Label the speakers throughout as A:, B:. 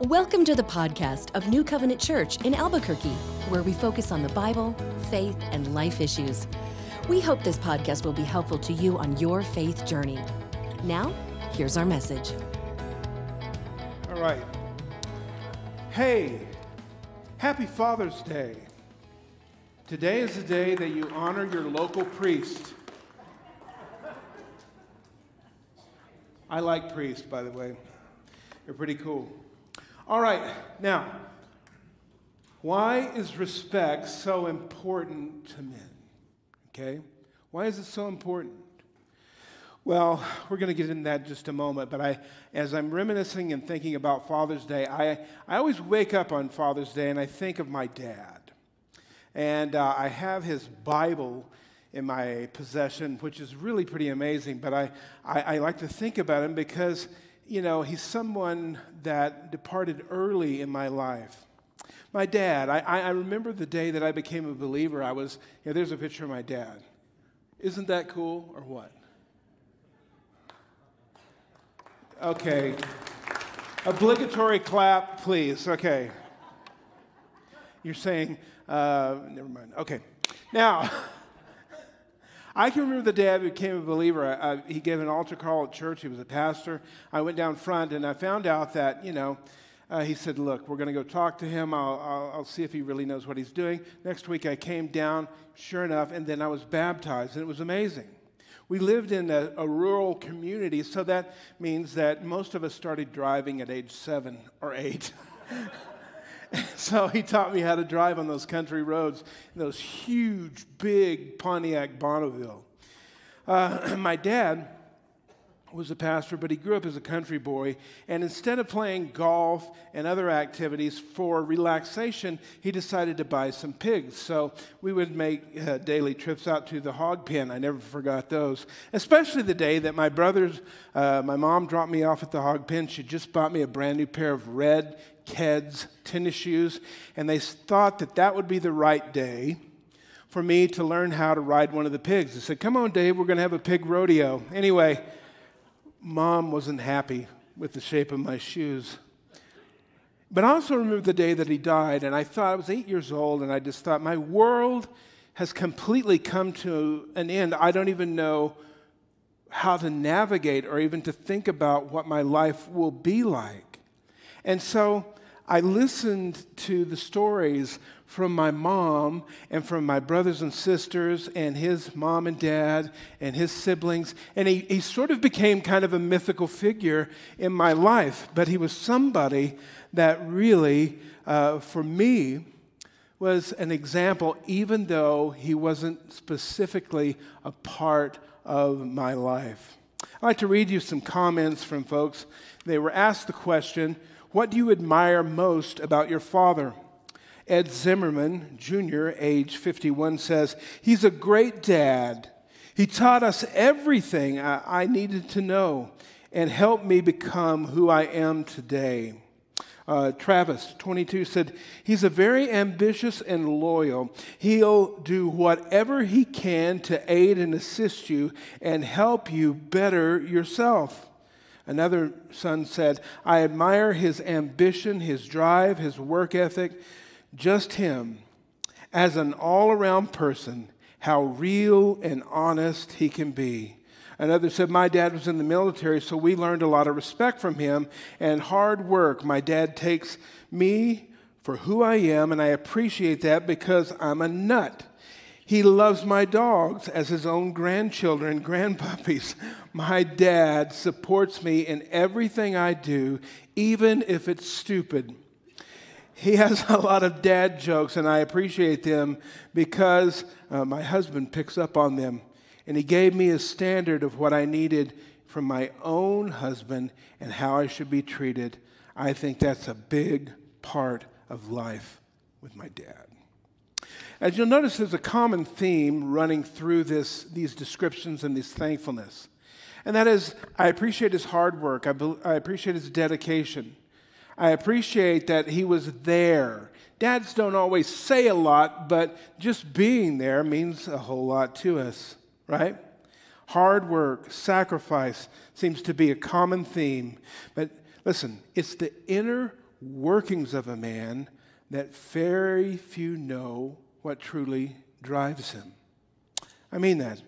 A: Welcome to the podcast of New Covenant Church in Albuquerque, where we focus on the Bible, faith, and life issues. We hope this podcast will be helpful to you on your faith journey. Now, here's our message.
B: All right. Hey, happy Father's Day. Today is the day that you honor your local priest. I like priests, by the way. They're pretty cool. All right, now, why is respect so important to men? Okay? Why is it so important? Well, we're going to get into that in just a moment, but I, as I'm reminiscing and thinking about Father's Day, I, I always wake up on Father's Day and I think of my dad. And uh, I have his Bible in my possession, which is really pretty amazing, but I, I, I like to think about him because you know, he's someone that departed early in my life. My dad, I, I remember the day that I became a believer. I was, you know, there's a picture of my dad. Isn't that cool or what? Okay. Obligatory clap, please. Okay. You're saying, uh, never mind. Okay. Now, I can remember the day I became a believer. I, I, he gave an altar call at church. He was a pastor. I went down front and I found out that, you know, uh, he said, Look, we're going to go talk to him. I'll, I'll, I'll, see if he really knows what he's doing. Next week I came down, sure enough, and then I was baptized, and it was amazing. We lived in a, a rural community, so that means that most of us started driving at age seven or eight. so he taught me how to drive on those country roads, those huge, big Pontiac Bonneville. Uh, my dad was a pastor, but he grew up as a country boy. And instead of playing golf and other activities for relaxation, he decided to buy some pigs. So we would make uh, daily trips out to the hog pen. I never forgot those, especially the day that my brothers, uh, my mom dropped me off at the hog pen. She just bought me a brand new pair of red Keds tennis shoes, and they thought that that would be the right day for me to learn how to ride one of the pigs. They said, Come on, Dave, we're going to have a pig rodeo. Anyway, mom wasn't happy with the shape of my shoes. But I also remember the day that he died, and I thought I was eight years old, and I just thought, my world has completely come to an end. I don't even know how to navigate or even to think about what my life will be like. And so I listened to the stories from my mom and from my brothers and sisters and his mom and dad and his siblings. And he, he sort of became kind of a mythical figure in my life. But he was somebody that really, uh, for me, was an example, even though he wasn't specifically a part of my life. I'd like to read you some comments from folks. They were asked the question, What do you admire most about your father? Ed Zimmerman, Jr., age 51, says, He's a great dad. He taught us everything I, I needed to know and helped me become who I am today. Uh, Travis, 22, said, He's a very ambitious and loyal. He'll do whatever he can to aid and assist you and help you better yourself. Another son said, I admire his ambition, his drive, his work ethic just him, as an all around person, how real and honest he can be. Another said, My dad was in the military, so we learned a lot of respect from him and hard work. My dad takes me for who I am, and I appreciate that because I'm a nut. He loves my dogs as his own grandchildren, grandpuppies. My dad supports me in everything I do, even if it's stupid he has a lot of dad jokes, and I appreciate them because uh, my husband picks up on them. And he gave me a standard of what I needed from my own husband and how I should be treated. I think that's a big part of life with my dad. As you'll notice, there's a common theme running through this, these descriptions and this thankfulness. And that is, I appreciate his hard work, I, be, I appreciate his dedication. I appreciate that he was there. Dads don't always say a lot, but just being there means a whole lot to us, right? Hard work, sacrifice seems to be a common theme. But listen, it's the inner workings of a man that very few know what truly drives him. I mean that.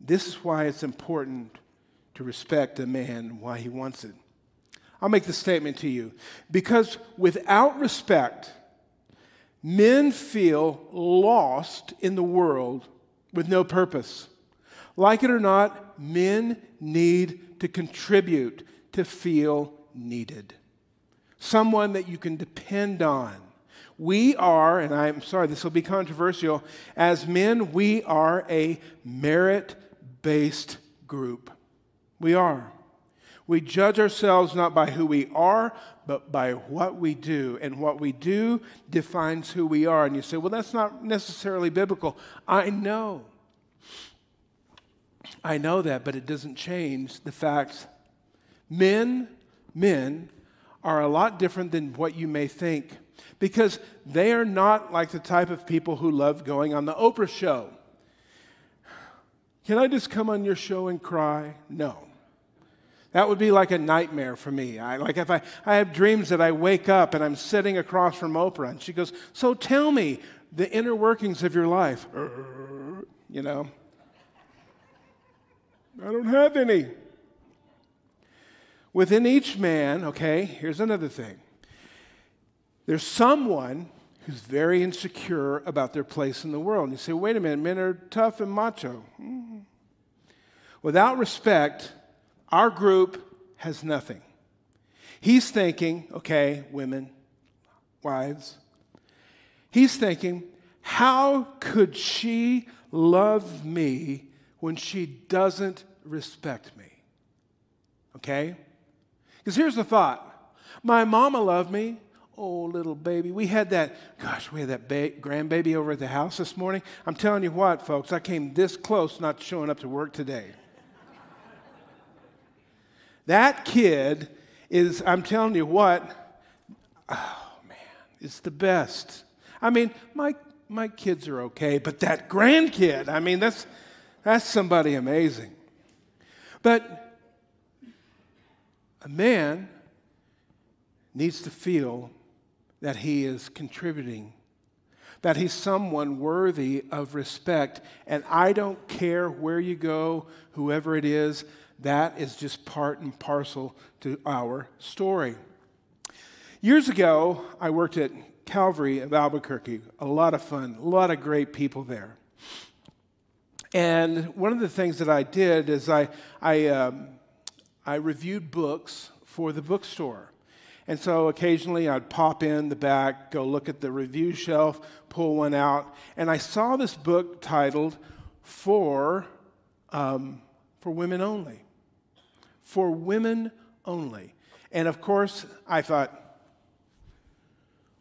B: This is why it's important to respect a man, why he wants it. I'll make the statement to you. Because without respect, men feel lost in the world with no purpose. Like it or not, men need to contribute to feel needed. Someone that you can depend on. We are, and I'm sorry, this will be controversial, as men, we are a merit based group. We are. We judge ourselves not by who we are, but by what we do. And what we do defines who we are. And you say, well, that's not necessarily biblical. I know. I know that, but it doesn't change the fact men, men are a lot different than what you may think because they are not like the type of people who love going on the Oprah show. Can I just come on your show and cry? No. That would be like a nightmare for me. I, like if I, I have dreams that I wake up and I'm sitting across from Oprah and she goes, So tell me the inner workings of your life. You know? I don't have any. Within each man, okay, here's another thing there's someone who's very insecure about their place in the world. And you say, wait a minute, men are tough and macho. Mm-hmm. Without respect, our group has nothing. He's thinking, okay, women, wives, he's thinking, how could she love me when she doesn't respect me? Okay? Because here's the thought my mama loved me. Oh, little baby. We had that, gosh, we had that ba- grandbaby over at the house this morning. I'm telling you what, folks, I came this close not showing up to work today. That kid is, I'm telling you what, oh man, it's the best. I mean, my, my kids are okay, but that grandkid, I mean, that's, that's somebody amazing. But a man needs to feel that he is contributing, that he's someone worthy of respect. And I don't care where you go, whoever it is, that is just part and parcel to our story. Years ago, I worked at Calvary of Albuquerque. A lot of fun, a lot of great people there. And one of the things that I did is I, I, um, I reviewed books for the bookstore. And so occasionally I'd pop in the back, go look at the review shelf, pull one out, and I saw this book titled For, um, for Women Only for women only. And of course, I thought,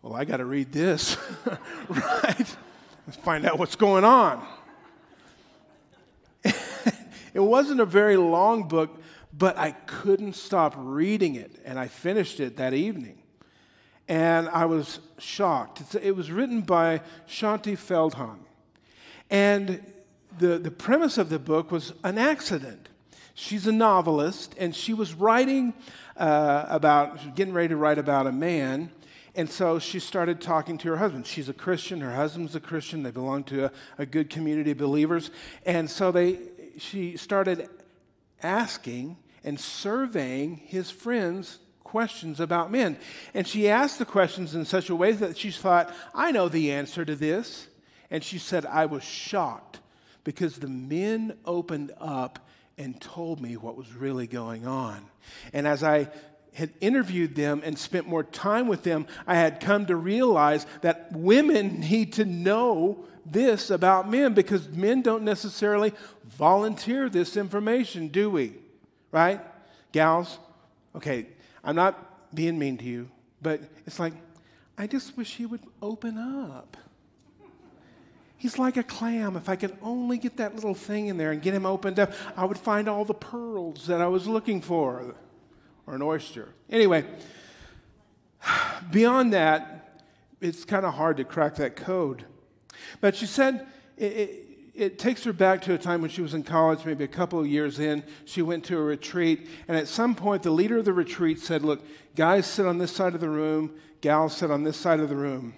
B: well, I got to read this, right? Let's find out what's going on. it wasn't a very long book, but I couldn't stop reading it, and I finished it that evening. And I was shocked. it was written by Shaunti Feldhahn. And the, the premise of the book was an accident. She's a novelist, and she was writing uh, about, getting ready to write about a man. And so she started talking to her husband. She's a Christian. Her husband's a Christian. They belong to a, a good community of believers. And so they, she started asking and surveying his friends questions about men. And she asked the questions in such a way that she thought, I know the answer to this. And she said, I was shocked because the men opened up and told me what was really going on. And as I had interviewed them and spent more time with them, I had come to realize that women need to know this about men because men don't necessarily volunteer this information, do we? Right? Gals? Okay, I'm not being mean to you, but it's like, I just wish he would open up. He's like a clam. If I could only get that little thing in there and get him opened up, I would find all the pearls that I was looking for, or an oyster. Anyway, beyond that, it's kind of hard to crack that code. But she said, it, it, it takes her back to a time when she was in college, maybe a couple of years in. She went to a retreat, and at some point, the leader of the retreat said, Look, guys sit on this side of the room, gals sit on this side of the room.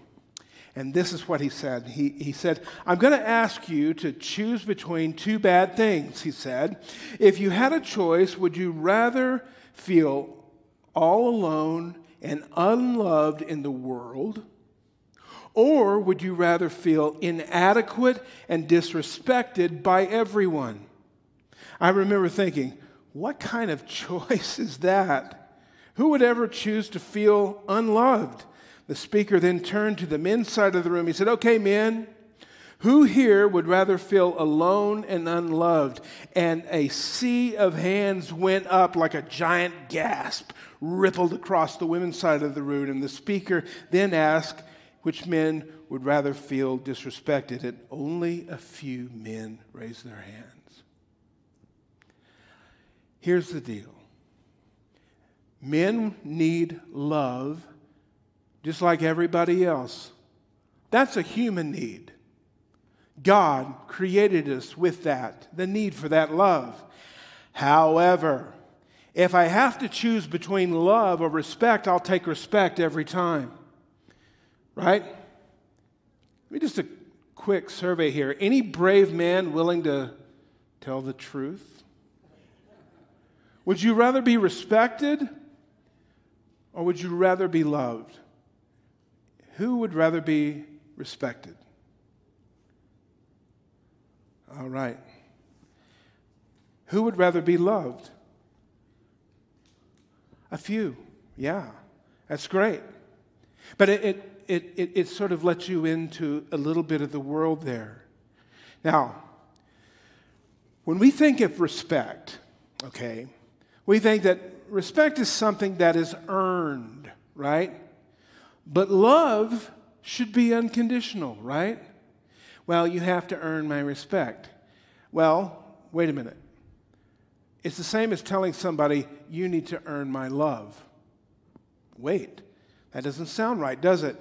B: And this is what he said. He, he said, I'm going to ask you to choose between two bad things, he said. If you had a choice, would you rather feel all alone and unloved in the world? Or would you rather feel inadequate and disrespected by everyone? I remember thinking, what kind of choice is that? Who would ever choose to feel unloved? The speaker then turned to the men's side of the room. He said, Okay, men, who here would rather feel alone and unloved? And a sea of hands went up like a giant gasp, rippled across the women's side of the room. And the speaker then asked, which men would rather feel disrespected, and only a few men raised their hands. Here's the deal men need love just like everybody else. That's a human need. God created us with that, the need for that love. However, if I have to choose between love or respect, I'll take respect every time. Right? Let me just a quick survey here. Any brave man willing to tell the truth? Would you rather be respected or would you rather be loved? Who would rather be respected? All right. Who would rather be loved? A few. Yeah, that's great. But it, it it, it, it sort of lets you into a little bit of the world there. Now, when we think of respect, okay, we think that respect is something that is earned, right? But love should be unconditional, right? Well, you have to earn my respect. Well, wait a minute. It's the same as telling somebody, you need to earn my love. Wait, that doesn't sound right, does it?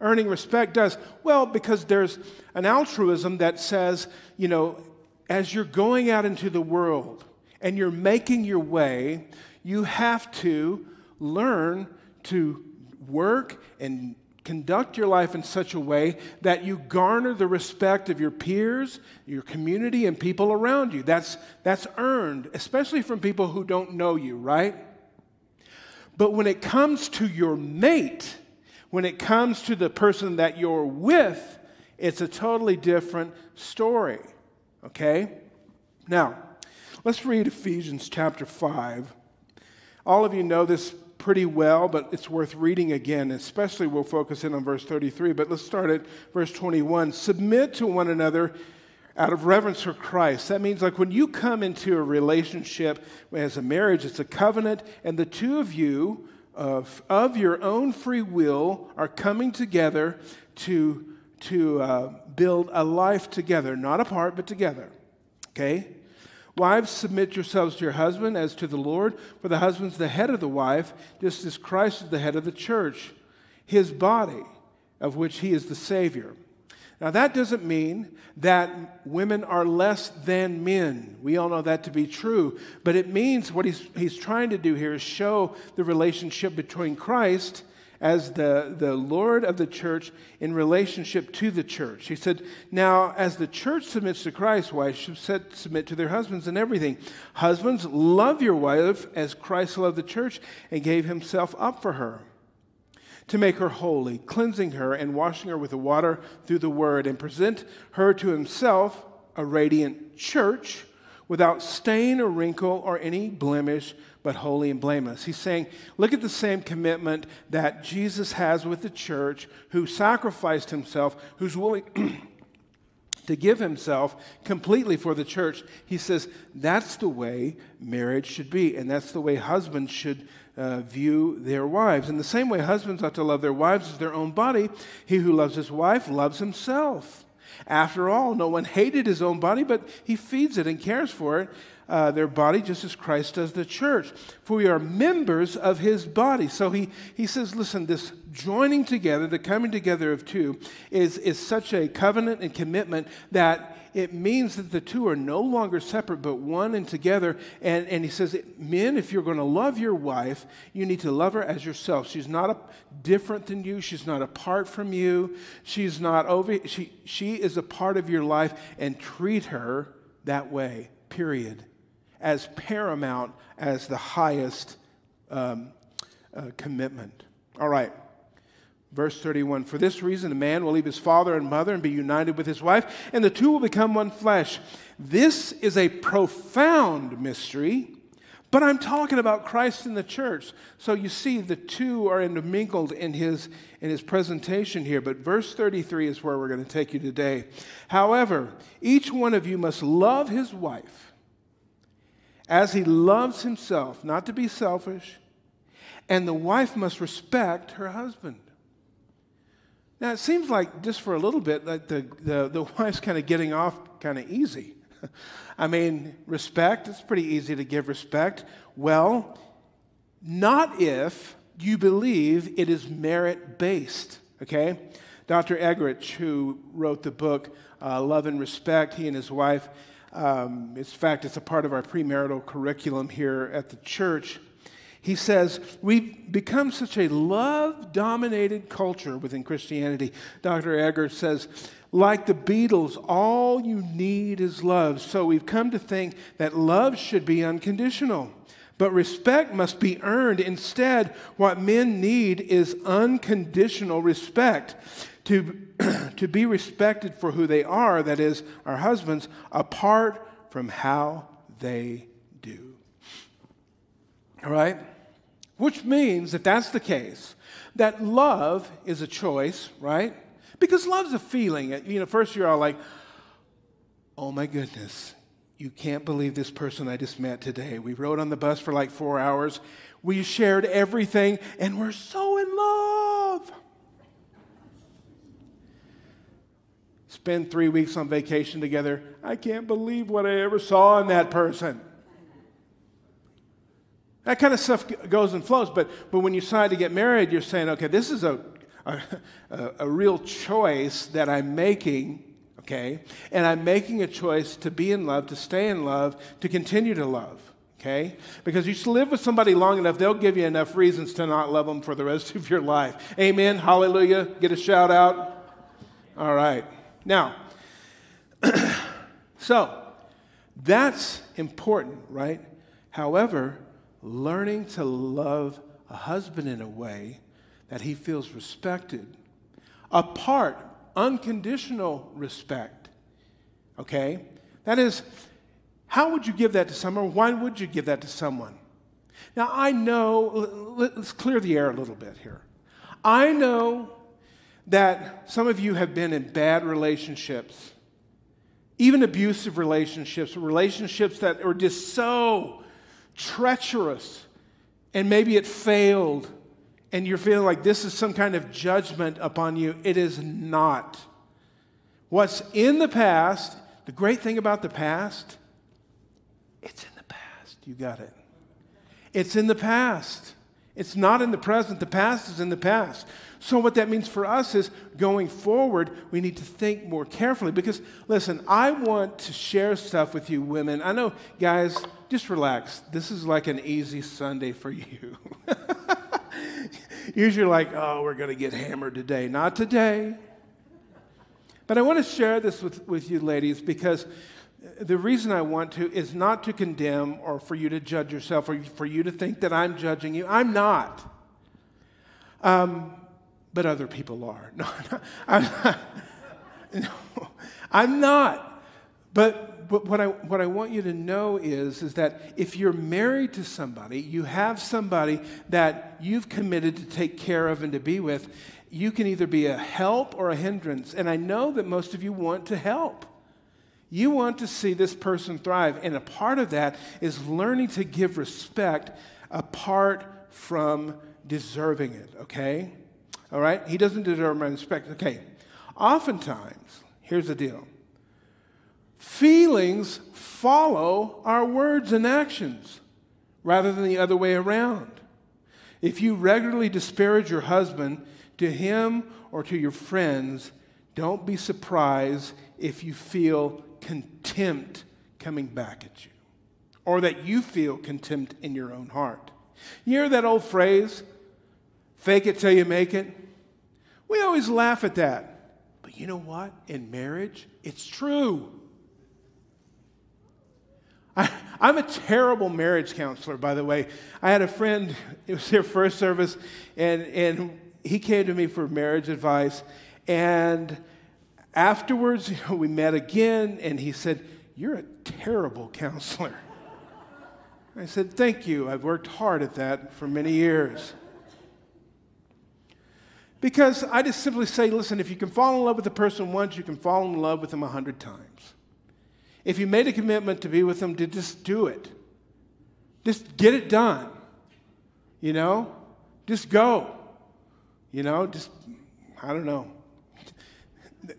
B: Earning respect does. Well, because there's an altruism that says, you know, as you're going out into the world and you're making your way, you have to learn to work and conduct your life in such a way that you garner the respect of your peers, your community, and people around you. That's, that's earned, especially from people who don't know you, right? But when it comes to your mate, when it comes to the person that you're with, it's a totally different story. Okay? Now, let's read Ephesians chapter 5. All of you know this pretty well, but it's worth reading again, especially we'll focus in on verse 33. But let's start at verse 21. Submit to one another out of reverence for Christ. That means, like, when you come into a relationship as a marriage, it's a covenant, and the two of you of, of your own free will are coming together to, to uh, build a life together, not apart, but together. Okay? Wives, submit yourselves to your husband as to the Lord, for the husband's the head of the wife, just as Christ is the head of the church, his body, of which he is the Savior. Now, that doesn't mean that women are less than men. We all know that to be true. But it means what he's, he's trying to do here is show the relationship between Christ as the, the Lord of the church in relationship to the church. He said, Now, as the church submits to Christ, wives should submit to their husbands in everything. Husbands, love your wife as Christ loved the church and gave himself up for her to make her holy, cleansing her and washing her with the water through the word, and present her to himself a radiant church without stain or wrinkle or any blemish, but holy and blameless. He's saying, look at the same commitment that Jesus has with the church, who sacrificed himself, who's willing. to give himself completely for the church, he says that's the way marriage should be, and that's the way husbands should uh, view their wives. In the same way, husbands ought to love their wives as their own body. He who loves his wife loves himself. After all, no one hated his own body, but he feeds it and cares for it. Uh, their body just as Christ does the church. For we are members of his body. So he, he says, listen, this joining together, the coming together of two, is, is such a covenant and commitment that it means that the two are no longer separate but one and together. And, and he says, Men, if you're going to love your wife, you need to love her as yourself. She's not a, different than you, she's not apart from you, she's not over, she, she is a part of your life, and treat her that way, period, as paramount as the highest um, uh, commitment. All right. Verse 31 For this reason, a man will leave his father and mother and be united with his wife, and the two will become one flesh. This is a profound mystery, but I'm talking about Christ in the church. So you see, the two are intermingled in his, in his presentation here. But verse 33 is where we're going to take you today. However, each one of you must love his wife as he loves himself, not to be selfish, and the wife must respect her husband. Now, it seems like just for a little bit, like the, the, the wife's kind of getting off kind of easy. I mean, respect, it's pretty easy to give respect. Well, not if you believe it is merit based, okay? Dr. Eggerichs, who wrote the book uh, Love and Respect, he and his wife, um, in fact, it's a part of our premarital curriculum here at the church. He says, We've become such a love dominated culture within Christianity. Dr. Egger says, like the Beatles, all you need is love. So we've come to think that love should be unconditional. But respect must be earned. Instead, what men need is unconditional respect. To, to be respected for who they are, that is, our husbands, apart from how they do. All right? Which means, if that's the case, that love is a choice, right? Because love's a feeling. You know, first you're all like, oh my goodness, you can't believe this person I just met today. We rode on the bus for like four hours. We shared everything, and we're so in love. Spend three weeks on vacation together. I can't believe what I ever saw in that person. That kind of stuff goes and flows. But, but when you decide to get married, you're saying, okay, this is a, a, a real choice that I'm making, okay? And I'm making a choice to be in love, to stay in love, to continue to love, okay? Because you live with somebody long enough, they'll give you enough reasons to not love them for the rest of your life. Amen. Hallelujah. Get a shout out. All right. Now, so that's important, right? However, learning to love a husband in a way that he feels respected, apart, unconditional respect. Okay? That is, how would you give that to someone? Why would you give that to someone? Now, I know, let's clear the air a little bit here. I know that some of you have been in bad relationships, even abusive relationships, relationships that are just so treacherous, and maybe it failed, and you're feeling like this is some kind of judgment upon you. It is not. What's in the past, the great thing about the past, it's in the past. You got it. It's in the past. It's not in the present. The past is in the past. So, what that means for us is going forward, we need to think more carefully because, listen, I want to share stuff with you, women. I know, guys, just relax. This is like an easy Sunday for you. Usually, like, oh, we're going to get hammered today. Not today. But I want to share this with, with you, ladies, because the reason I want to is not to condemn or for you to judge yourself or for you to think that I'm judging you. I'm not. Um, but other people are. No, I'm not. No, I'm not. But, but what, I, what I want you to know is, is that if you're married to somebody, you have somebody that you've committed to take care of and to be with, you can either be a help or a hindrance. And I know that most of you want to help. You want to see this person thrive. And a part of that is learning to give respect apart from deserving it, okay? All right? He doesn't deserve my respect. Okay. Oftentimes, here's the deal Feelings follow our words and actions rather than the other way around. If you regularly disparage your husband to him or to your friends, don't be surprised if you feel contempt coming back at you or that you feel contempt in your own heart. You hear that old phrase, fake it till you make it? We always laugh at that. But you know what? In marriage, it's true. I, am a terrible marriage counselor, by the way. I had a friend, it was their first service, and, and he came to me for marriage advice. And afterwards, we met again, and he said, You're a terrible counselor. I said, Thank you. I've worked hard at that for many years. Because I just simply say, listen, if you can fall in love with a person once, you can fall in love with them a hundred times. If you made a commitment to be with them, to just do it. Just get it done. You know? Just go. You know, just, I don't know.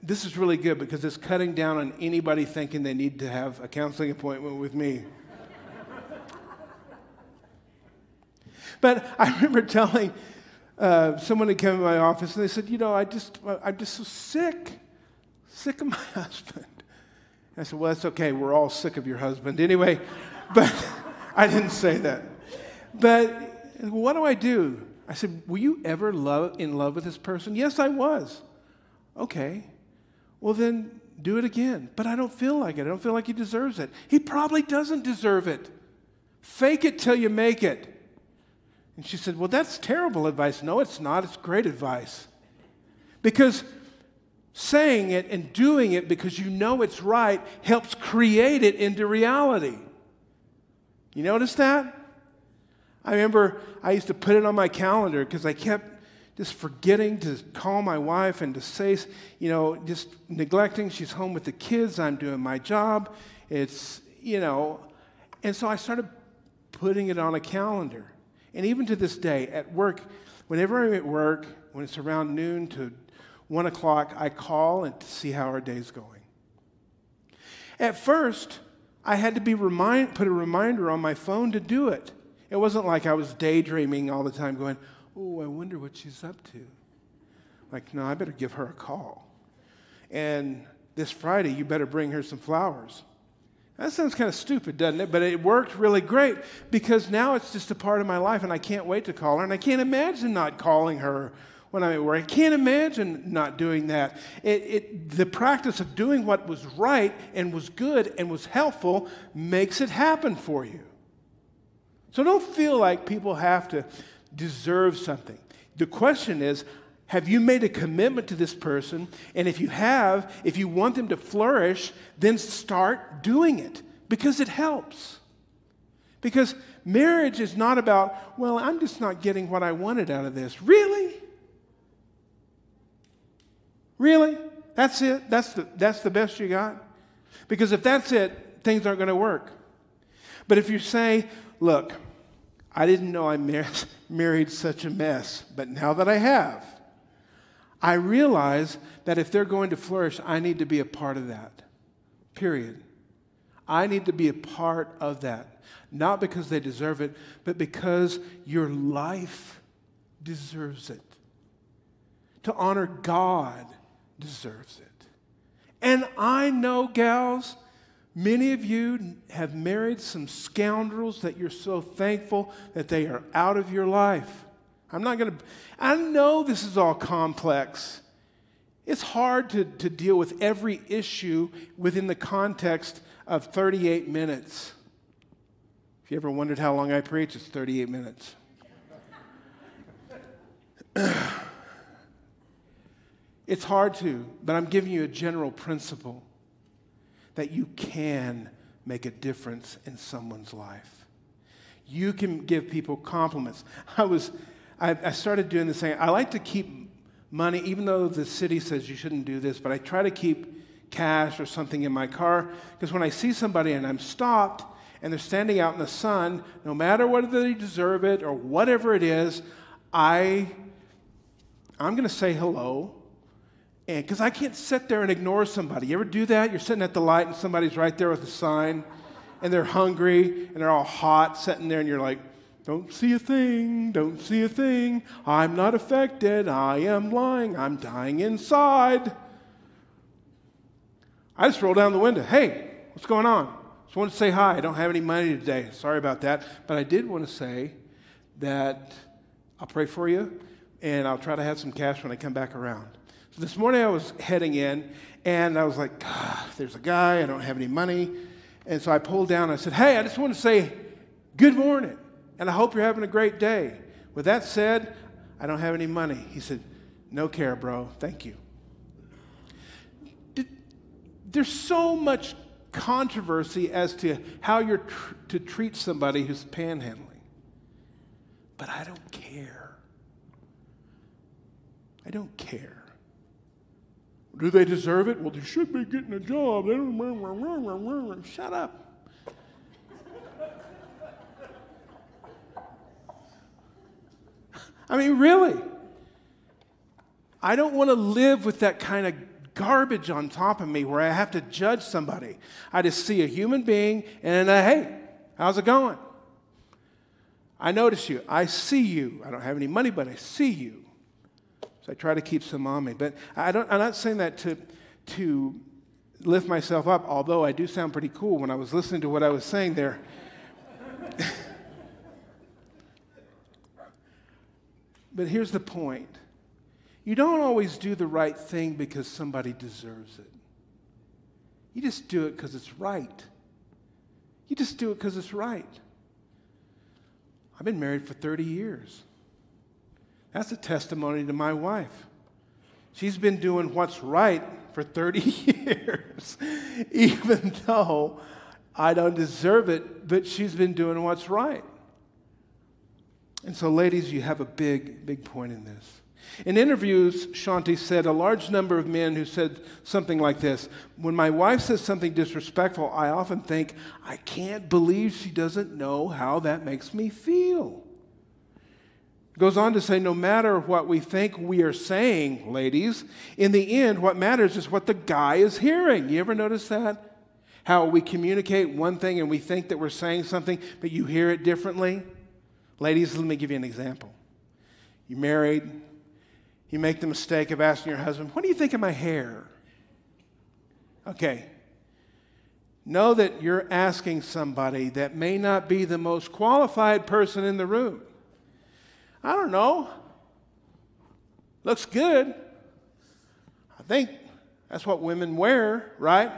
B: This is really good because it's cutting down on anybody thinking they need to have a counseling appointment with me. but I remember telling uh, someone had come in my office and they said, You know, I just, I'm just so sick, sick of my husband. And I said, Well, that's okay. We're all sick of your husband anyway. But I didn't say that. But what do I do? I said, Were you ever love, in love with this person? Yes, I was. Okay. Well, then do it again. But I don't feel like it. I don't feel like he deserves it. He probably doesn't deserve it. Fake it till you make it. And she said, Well, that's terrible advice. No, it's not. It's great advice. Because saying it and doing it because you know it's right helps create it into reality. You notice that? I remember I used to put it on my calendar because I kept just forgetting to call my wife and to say, you know, just neglecting. She's home with the kids. I'm doing my job. It's, you know, and so I started putting it on a calendar. And even to this day, at work, whenever I'm at work, when it's around noon to one o'clock, I call and to see how our day's going. At first, I had to be remind, put a reminder on my phone to do it. It wasn't like I was daydreaming all the time, going, "Oh, I wonder what she's up to." Like, no, I better give her a call. And this Friday, you better bring her some flowers. That sounds kind of stupid, doesn't it? But it worked really great because now it's just a part of my life and I can't wait to call her. And I can't imagine not calling her when I'm at work. I can't imagine not doing that. It, it, the practice of doing what was right and was good and was helpful makes it happen for you. So don't feel like people have to deserve something. The question is, have you made a commitment to this person? And if you have, if you want them to flourish, then start doing it because it helps. Because marriage is not about, well, I'm just not getting what I wanted out of this. Really? Really? That's it? That's the, that's the best you got? Because if that's it, things aren't going to work. But if you say, look, I didn't know I mar- married such a mess, but now that I have, I realize that if they're going to flourish, I need to be a part of that. Period. I need to be a part of that. Not because they deserve it, but because your life deserves it. To honor God deserves it. And I know, gals, many of you have married some scoundrels that you're so thankful that they are out of your life. I'm not going to, I know this is all complex. It's hard to, to deal with every issue within the context of 38 minutes. If you ever wondered how long I preach, it's 38 minutes. it's hard to, but I'm giving you a general principle that you can make a difference in someone's life. You can give people compliments. I was I, I started doing this thing. I like to keep money, even though the city says you shouldn't do this, but I try to keep cash or something in my car because when I see somebody and I'm stopped and they're standing out in the sun, no matter whether they deserve it or whatever it is, I, I'm going to say hello And because I can't sit there and ignore somebody. You ever do that? You're sitting at the light and somebody's right there with a sign and they're hungry and they're all hot sitting there and you're like, don't see a thing, don't see a thing. I'm not affected. I am lying. I'm dying inside. I just roll down the window. Hey, what's going on? Just wanted to say hi. I don't have any money today. Sorry about that. But I did want to say that I'll pray for you and I'll try to have some cash when I come back around. So this morning I was heading in and I was like, ah, there's a guy, I don't have any money. And so I pulled down, and I said, Hey, I just want to say good morning and I hope you're having a great day. With that said, I don't have any money. He said, No care, bro. Thank you. There's so much controversy as to how you're tr- to treat somebody who's panhandling. But I don't care. I don't care. Do they deserve it? Well, they should be getting a job. They. Shut up. I mean, really. I don't want to live with that kind of garbage on top of me where I have to judge somebody. I just see a human being and, uh, hey, how's it going? I notice you. I see you. I don't have any money, but I see you. So I try to keep some on me. But I don't, I'm not saying that to, to lift myself up, although I do sound pretty cool when I was listening to what I was saying there. But here's the point you don't always do the right thing because somebody deserves it. You just do it because it's right. You just do it because it's right. I've been married for 30 years. That's a testimony to my wife. She's been doing what's right for 30 years, even though I don't deserve it, but she's been doing what's right. And so, ladies, you have a big, big point in this. In interviews, Shaunti said a large number of men who said something like this When my wife says something disrespectful, I often think, I can't believe she doesn't know how that makes me feel. Goes on to say, no matter what we think we are saying, ladies, in the end, what matters is what the guy is hearing. You ever notice that? How we communicate one thing and we think that we're saying something, but you hear it differently? Ladies, let me give you an example. You're married, you make the mistake of asking your husband, What do you think of my hair? Okay. Know that you're asking somebody that may not be the most qualified person in the room. I don't know. Looks good. I think that's what women wear, right?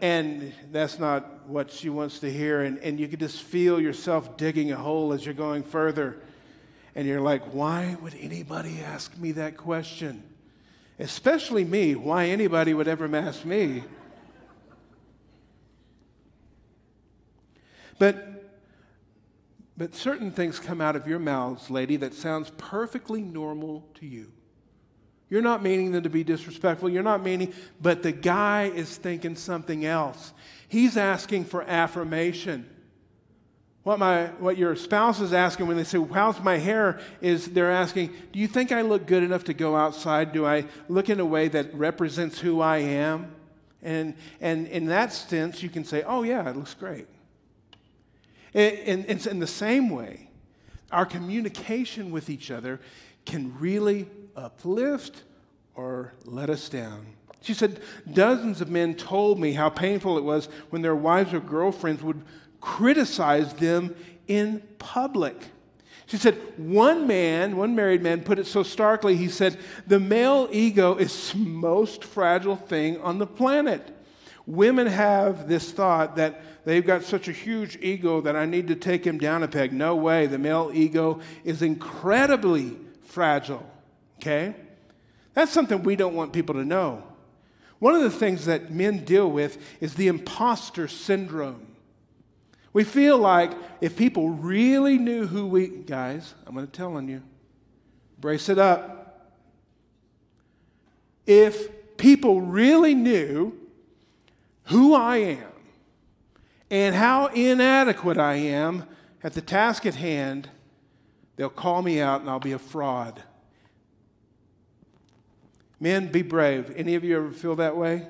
B: And that's not what she wants to hear. And, and you can just feel yourself digging a hole as you're going further. And you're like, why would anybody ask me that question? Especially me. Why anybody would ever ask me? But but certain things come out of your mouths, lady, that sounds perfectly normal to you. You're not meaning them to be disrespectful. You're not meaning, but the guy is thinking something else. He's asking for affirmation. What, my, what your spouse is asking when they say, How's my hair? is they're asking, Do you think I look good enough to go outside? Do I look in a way that represents who I am? And, and in that sense, you can say, Oh, yeah, it looks great. And, it's in the same way, our communication with each other can really uplift or let us down. She said, Dozens of men told me how painful it was when their wives or girlfriends would criticize them in public. She said, one man, one married man, put it so starkly, he said, the male ego is the most fragile thing on the planet. Women have this thought that they've got such a huge ego that I need to take him down a peg. No way. The male ego is incredibly fragile. Okay? That's something we don't want people to know. One of the things that men deal with is the imposter syndrome. We feel like if people really knew who we, guys, I'm going to tell on you, brace it up. If people really knew who I am and how inadequate I am at the task at hand, they'll call me out and I'll be a fraud. Men, be brave. Any of you ever feel that way?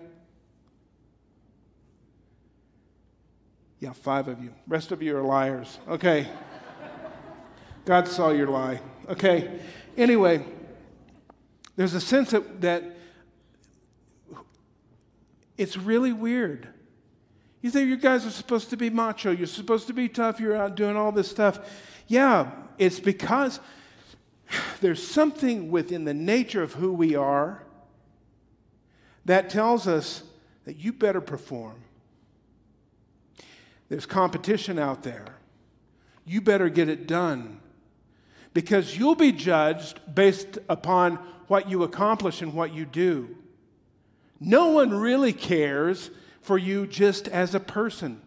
B: Yeah, five of you. Rest of you are liars. Okay. God saw your lie. Okay. Anyway, there's a sense that, that it's really weird. You think you guys are supposed to be macho, you're supposed to be tough, you're out doing all this stuff. Yeah, it's because there's something within the nature of who we are that tells us that you better perform. There's competition out there. You better get it done because you'll be judged based upon what you accomplish and what you do. No one really cares for you just as a person.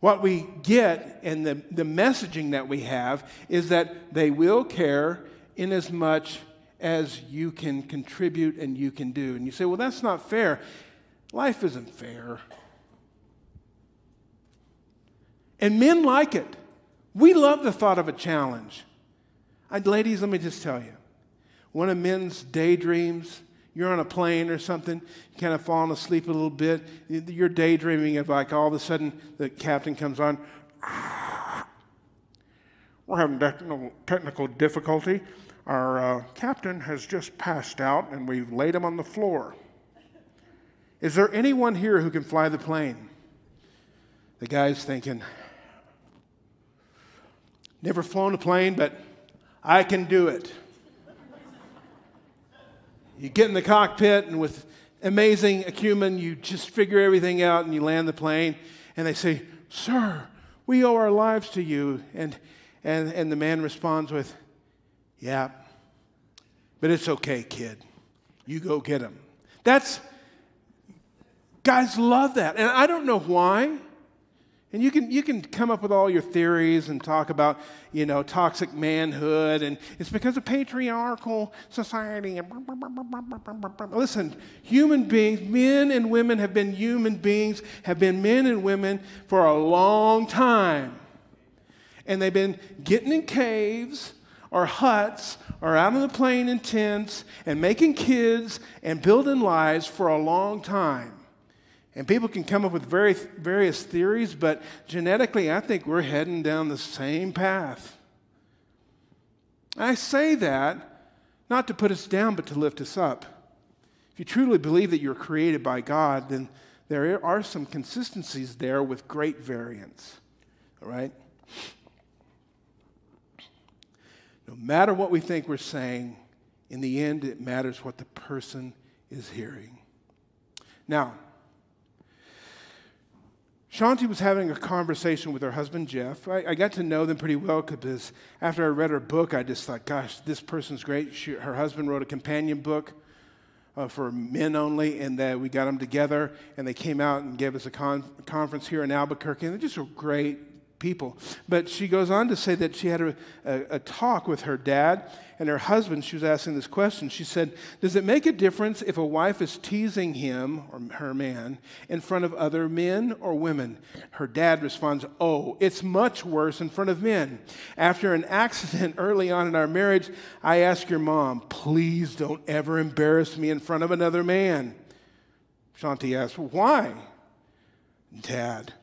B: What we get and the, the messaging that we have is that they will care in as much as you can contribute and you can do. And you say, well, that's not fair. Life isn't fair. And men like it. We love the thought of a challenge. I, ladies, let me just tell you one of men's daydreams you're on a plane or something, kind of falling asleep a little bit. You're daydreaming of like all of a sudden the captain comes on. We're having technical, technical difficulty. Our uh, captain has just passed out and we've laid him on the floor. Is there anyone here who can fly the plane? The guy's thinking, never flown a plane, but I can do it. You get in the cockpit, and with amazing acumen, you just figure everything out and you land the plane. And they say, Sir, we owe our lives to you. And, and, and the man responds with, Yeah, but it's okay, kid. You go get him. That's, guys love that. And I don't know why. And you can, you can come up with all your theories and talk about, you know, toxic manhood, and it's because of patriarchal society. Listen, human beings, men and women have been human beings, have been men and women for a long time. And they've been getting in caves or huts or out on the plain in tents and making kids and building lives for a long time. And people can come up with very, various theories, but genetically, I think we're heading down the same path. I say that not to put us down, but to lift us up. If you truly believe that you're created by God, then there are some consistencies there with great variance. All right? No matter what we think we're saying, in the end, it matters what the person is hearing. Now, Shaunti was having a conversation with her husband, Jeff. I, I got to know them pretty well because after I read her book, I just thought, gosh, this person's great. She, her husband wrote a companion book uh, for men only, and that we got them together, and they came out and gave us a con- conference here in Albuquerque, and they're just a great people. But she goes on to say that she had a, a, a, talk with her dad and her husband. She was asking this question. She said, Does it make a difference if a wife is teasing him or her man in front of other men or women? Her dad responds, Oh, it's much worse in front of men. After an accident early on in our marriage, I asked your mom, Please don't ever embarrass me in front of another man. Shaunti asked, Why? Dad,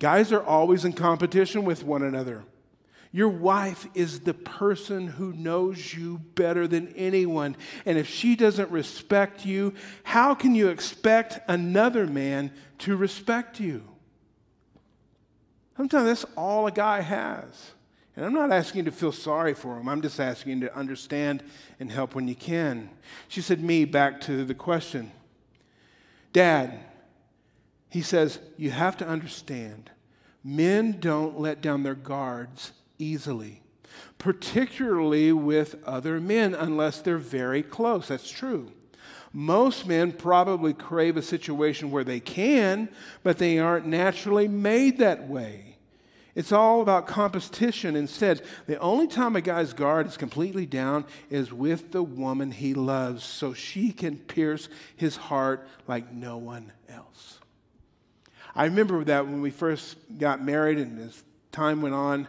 B: Guys are always in competition with one another. Your wife is the person who knows you better than anyone. And if she doesn't respect you, how can you expect another man to respect you? Sometimes that's all a guy has. And I'm not asking you to feel sorry for him. I'm just asking you to understand and help when you can. She said, Me, back to the question. Dad, he says, You have to understand, men don't let down their guards easily, particularly with other men, unless they're very close. That's true. Most men probably crave a situation where they can, but they aren't naturally made that way. It's all about competition instead. The only time a guy's guard is completely down is with the woman he loves, so she can pierce his heart like no one else. I remember that when we first got married and as time went on,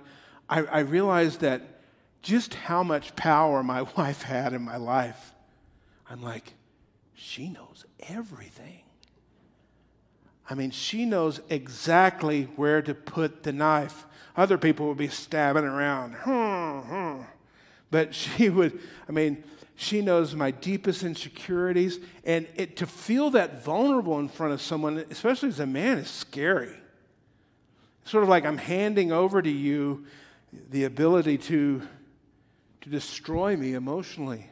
B: I, I realized that just how much power my wife had in my life. I'm like, she knows everything. I mean, she knows exactly where to put the knife. Other people would be stabbing around. Hmm, hmm. But she would, I mean, she knows my deepest insecurities. And it, to feel that vulnerable in front of someone, especially as a man, is scary. It's sort of like I'm handing over to you the ability to, to destroy me emotionally.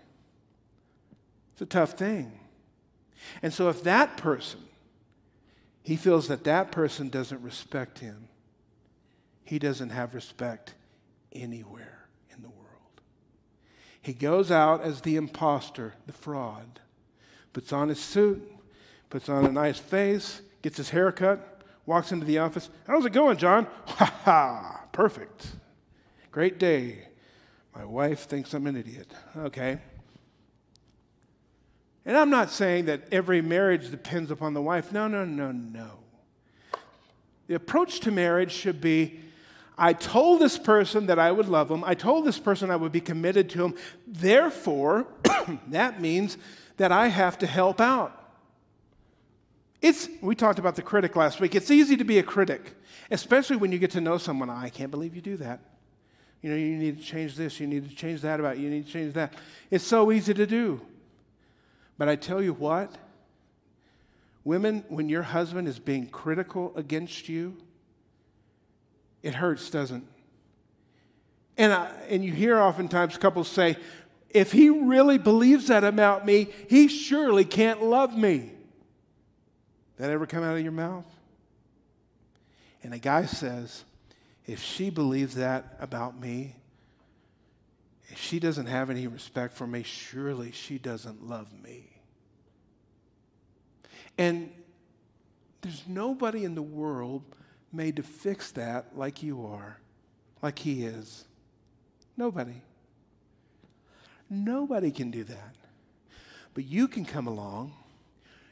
B: It's a tough thing. And so if that person, he feels that that person doesn't respect him, he doesn't have respect anywhere. He goes out as the impostor, the fraud, puts on his suit, puts on a nice face, gets his hair cut, walks into the office. How's it going, John? Ha ha, perfect. Great day. My wife thinks I'm an idiot. Okay. And I'm not saying that every marriage depends upon the wife. No, no, no, no. The approach to marriage should be I told this person that I would love him. I told this person I would be committed to him. Therefore, that means that I have to help out. It's, we talked about the critic last week. It's easy to be a critic, especially when you get to know someone. I can't believe you do that. You know, you need to change this, you need to change that about you, you need to change that. It's so easy to do. But I tell you what, women, when your husband is being critical against you, it hurts, doesn't and, I, and you hear oftentimes couples say, if he really believes that about me, he surely can't love me. That ever come out of your mouth? And a guy says, if she believes that about me, if she doesn't have any respect for me, surely she doesn't love me. And there's nobody in the world made to fix that like you are, like He is. Nobody. Nobody can do that. But you can come along.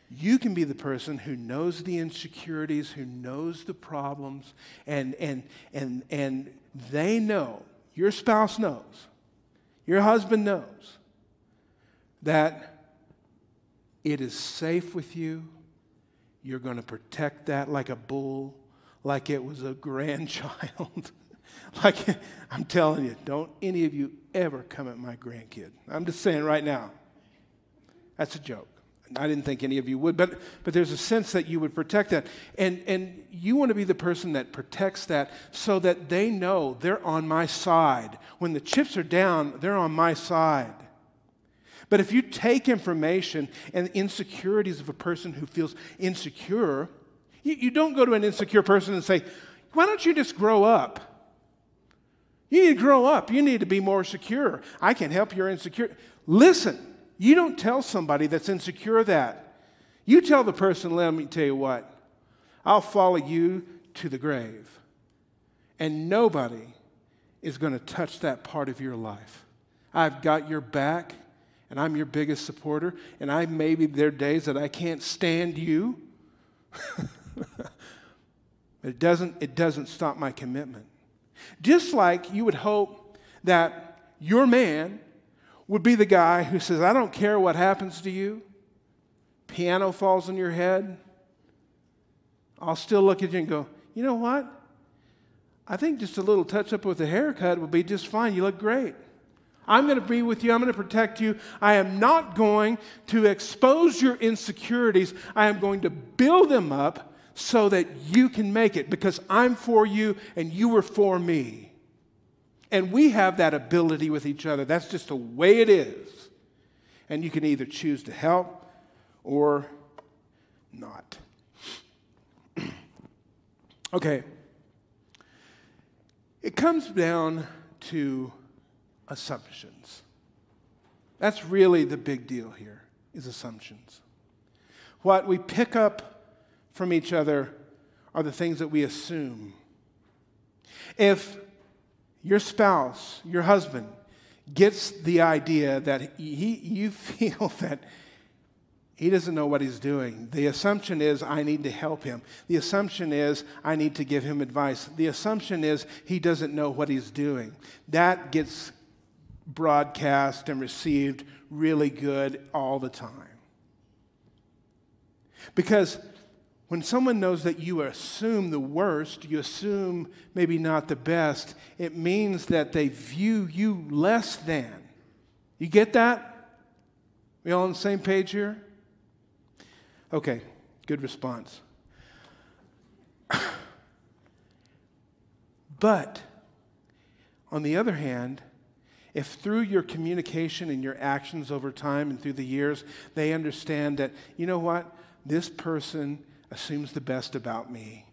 B: You can be the person who knows the insecurities, who knows the problems, and, and, and, and they know, your spouse knows, your husband knows that it is safe with you. You're going to protect that like a bull like it was a grandchild. like, I'm telling you, don't any of you ever come at my grandkid. I'm just saying right now. That's a joke. I didn't think any of you would, but, but there's a sense that you would protect that. And, and you want to be the person that protects that so that they know they're on my side. When the chips are down, they're on my side. But if you take information and insecurities of a person who feels insecure you, you don't go to an insecure person and say, why don't you just grow up? You need to grow up. You need to be more secure. I can help your insecure. Listen, you don't tell somebody that's insecure that. You tell the person, let me tell you what, I'll follow you to the grave. And nobody is going to touch that part of your life. I've got your back, and I'm your biggest supporter, and I maybe there are days that I can't stand you. but it doesn't, it doesn't stop my commitment. Just like you would hope that your man would be the guy who says, I don't care what happens to you, piano falls on your head, I'll still look at you and go, you know what? I think just a little touch up with a haircut will be just fine. You look great. I'm going to be with you. I'm going to protect you. I am not going to expose your insecurities. I am going to build them up so that you can make it because I'm for you and you were for me. And we have that ability with each other. That's just the way it is. And you can either choose to help or not. okay. It comes down to assumptions. That's really the big deal here is assumptions. What we pick up from each other are the things that we assume. If your spouse, your husband, gets the idea that he, you feel that he doesn't know what he's doing. The assumption is, I need to help him. The assumption is, I need to give him advice. The assumption is, he doesn't know what he's doing. That gets broadcast and received really good all the time. Because when someone knows that you assume the worst, you assume maybe not the best, it means that they view you less than. You get that? We all on the same page here? Okay, good response. but on the other hand, if through your communication and your actions over time and through the years, they understand that, you know what, this person assumes the best about me.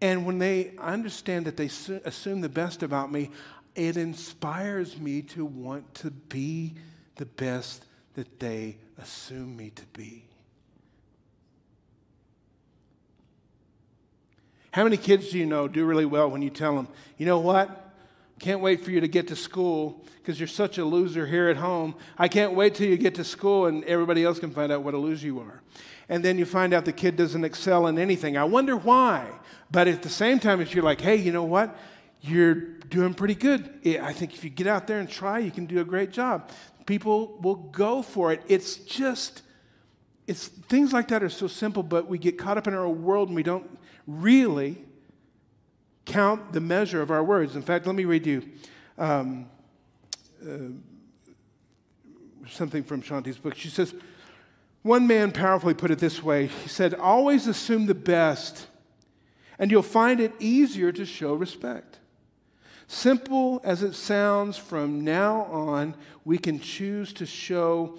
B: And when they understand that they assume the best about me, it inspires me to want to be the best that they assume me to be. How many kids do you know do really well when you tell them, you know what? Can't wait for you to get to school because you're such a loser here at home. I can't wait till you get to school and everybody else can find out what a loser you are. And then you find out the kid doesn't excel in anything. I wonder why. But at the same time, if you're like, hey, you know what? You're doing pretty good. I think if you get out there and try, you can do a great job. People will go for it. It's just, it's things like that are so simple, but we get caught up in our world and we don't really count the measure of our words. In fact, let me read you um, uh, something from Shaunti's book. She says, One man powerfully put it this way He said, Always assume the best, and you'll find it easier to show respect. Simple as it sounds, from now on, we can choose to show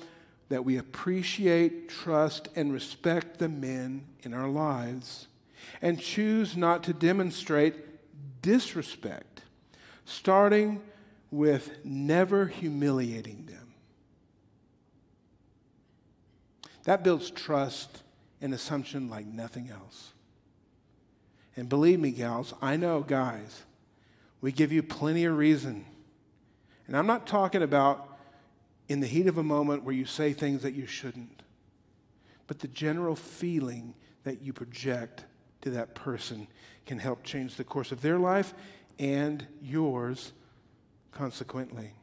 B: that we appreciate, trust, and respect the men in our lives, and choose not to demonstrate disrespect, starting with never humiliating them. That builds trust and assumption like nothing else. And believe me, gals, I know, guys, we give you plenty of reason. And I'm not talking about in the heat of a moment where you say things that you shouldn't, but the general feeling that you project to that person can help change the course of their life and yours consequently.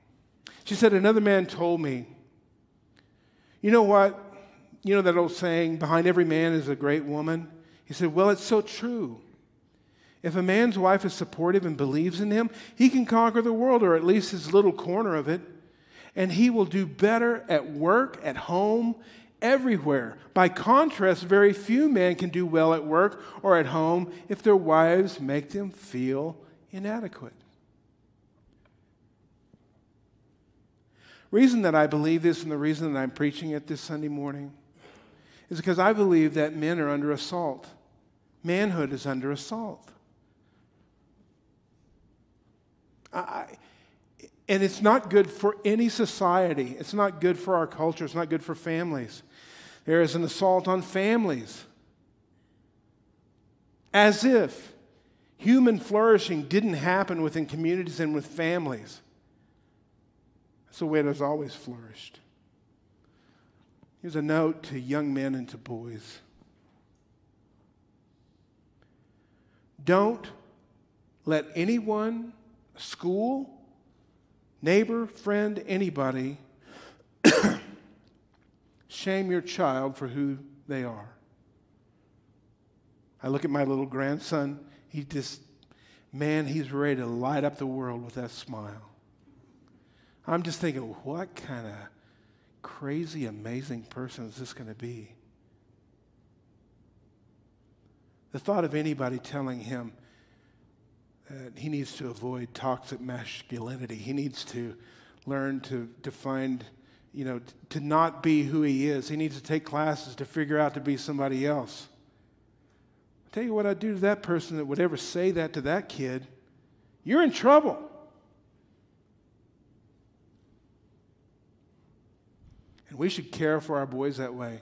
B: She said, Another man told me, You know what? You know that old saying, behind every man is a great woman? He said, Well, it's so true. If a man's wife is supportive and believes in him, he can conquer the world, or at least his little corner of it. And he will do better at work, at home, everywhere. By contrast, very few men can do well at work or at home if their wives make them feel inadequate. Reason that I believe this and the reason that I'm preaching it this Sunday morning is because I believe that men are under assault. Manhood is under assault. I, and it's not good for any society. It's not good for our culture. It's not good for families. There is an assault on families. As if human flourishing didn't happen within communities and with families. That's the way it has always flourished. Here's a note to young men and to boys. Don't let anyone, school, neighbor, friend, anybody, shame your child for who they are. I look at my little grandson, he just, man, he's ready to light up the world with that smile. I'm just thinking, what kind of crazy, amazing person is this going to be? The thought of anybody telling him, that he needs to avoid toxic masculinity. He needs to learn to, to find, you know, t- to not be who he is. He needs to take classes to figure out to be somebody else. i tell you what I'd do to that person that would ever say that to that kid. You're in trouble. And we should care for our boys that way.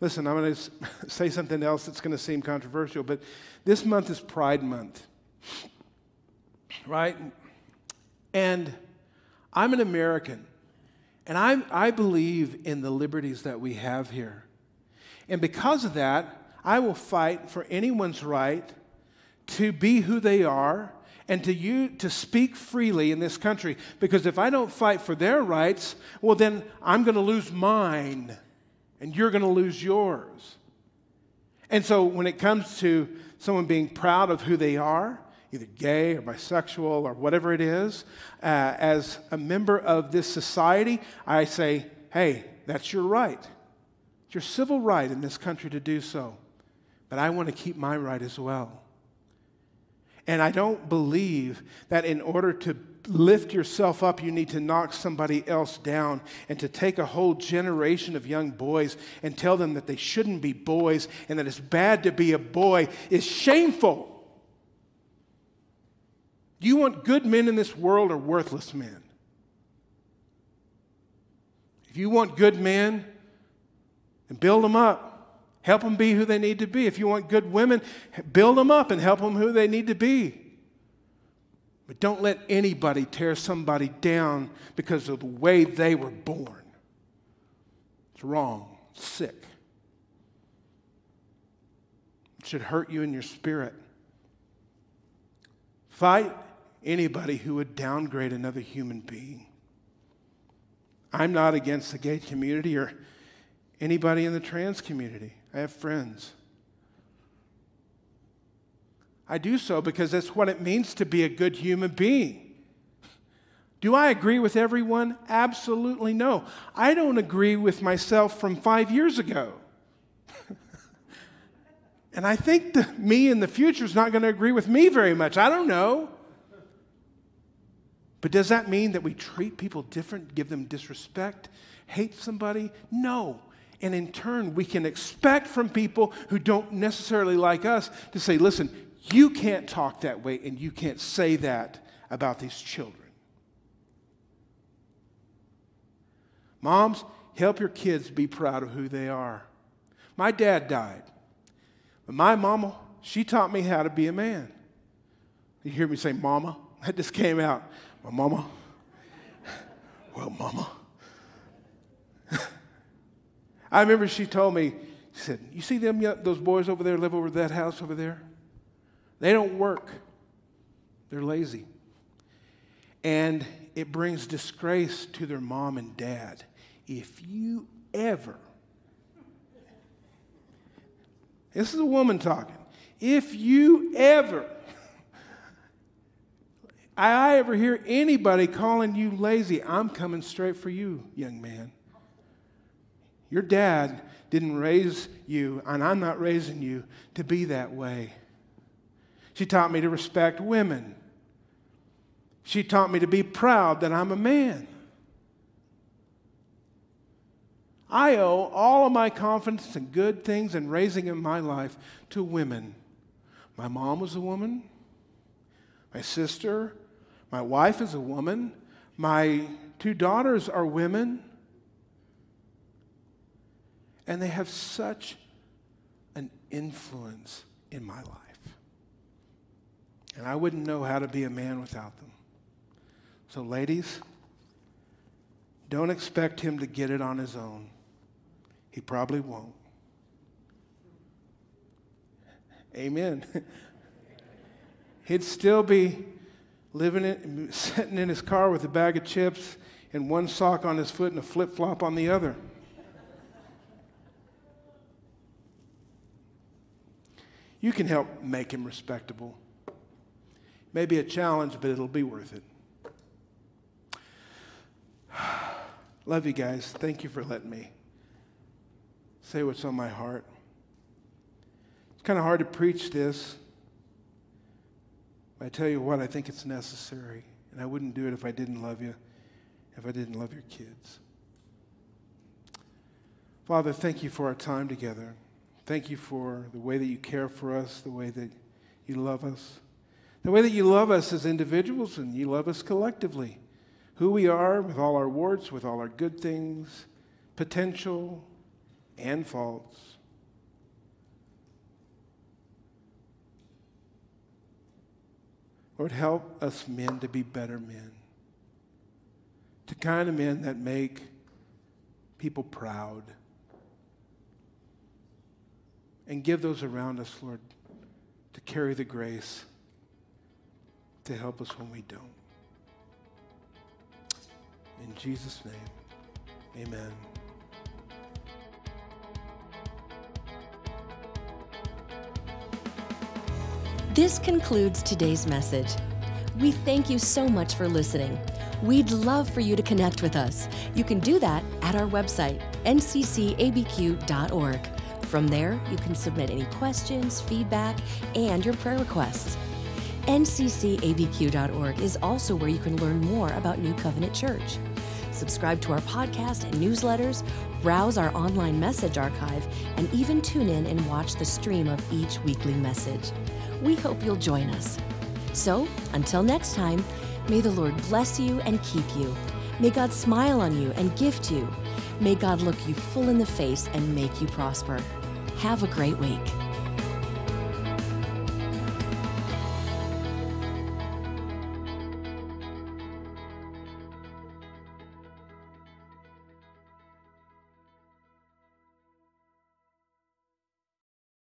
B: Listen, I'm going to say something else that's going to seem controversial, but this month is Pride Month right? And I'm an American, and I, I believe in the liberties that we have here. And because of that, I will fight for anyone's right to be who they are and to you to speak freely in this country because if I don't fight for their rights, well then I'm going to lose mine and you're going to lose yours. And so when it comes to someone being proud of who they are, either gay or bisexual or whatever it is, uh, as a member of this society, I say, hey, that's your right. It's your civil right in this country to do so. But I want to keep my right as well. And I don't believe that in order to lift yourself up, you need to knock somebody else down and to take a whole generation of young boys and tell them that they shouldn't be boys and that it's bad to be a boy is shameful. Do you want good men in this world or worthless men? If you want good men, then build them up. Help them be who they need to be. If you want good women, build them up and help them who they need to be. But don't let anybody tear somebody down because of the way they were born. It's wrong, it's sick. It should hurt you in your spirit. Fight anybody who would downgrade another human being. I'm not against the gay community or anybody in the trans community. I have friends. I do so because that's what it means to be a good human being. Do I agree with everyone? Absolutely no. I don't agree with myself from five years ago. and I think me in the future is not going to agree with me very much. I don't know. But does that mean that we treat people different, give them disrespect, hate somebody? No. And in turn, we can expect from people who don't necessarily like us to say, listen, you can't talk that way and you can't say that about these children. Moms, help your kids be proud of who they are. My dad died, but my mama, she taught me how to be a man. You hear me say, Mama? That just came out. My mama? Well, Mama. I remember she told me, she said, You see them, those boys over there live over that house over there? They don't work, they're lazy. And it brings disgrace to their mom and dad. If you ever, this is a woman talking, if you ever I ever hear anybody calling you lazy, I'm coming straight for you, young man. Your dad didn't raise you, and I'm not raising you to be that way. She taught me to respect women. She taught me to be proud that I'm a man. I owe all of my confidence and good things and raising in my life to women. My mom was a woman. My sister, my wife is a woman. My two daughters are women. And they have such an influence in my life. And I wouldn't know how to be a man without them. So, ladies, don't expect him to get it on his own. He probably won't. Amen. He'd still be living in, sitting in his car with a bag of chips and one sock on his foot and a flip flop on the other. You can help make him respectable. Maybe a challenge, but it'll be worth it. Love you guys. Thank you for letting me say what's on my heart. It's kind of hard to preach this I tell you what, I think it's necessary. And I wouldn't do it if I didn't love you, if I didn't love your kids. Father, thank you for our time together. Thank you for the way that you care for us, the way that you love us, the way that you love us as individuals and you love us collectively. Who we are with all our warts, with all our good things, potential and faults. Lord, help us men to be better men, to kind of men that make people proud. And give those around us, Lord, to carry the grace to help us when we don't. In Jesus' name, amen.
A: This concludes today's message. We thank you so much for listening. We'd love for you to connect with us. You can do that at our website, nccabq.org. From there, you can submit any questions, feedback, and your prayer requests. nccabq.org is also where you can learn more about New Covenant Church. Subscribe to our podcast and newsletters, browse our online message archive, and even tune in and watch the stream of each weekly message. We hope you'll join us. So, until next time, may the Lord bless you and keep you. May God smile on you and gift you. May God look you full in the face and make you prosper. Have a great week.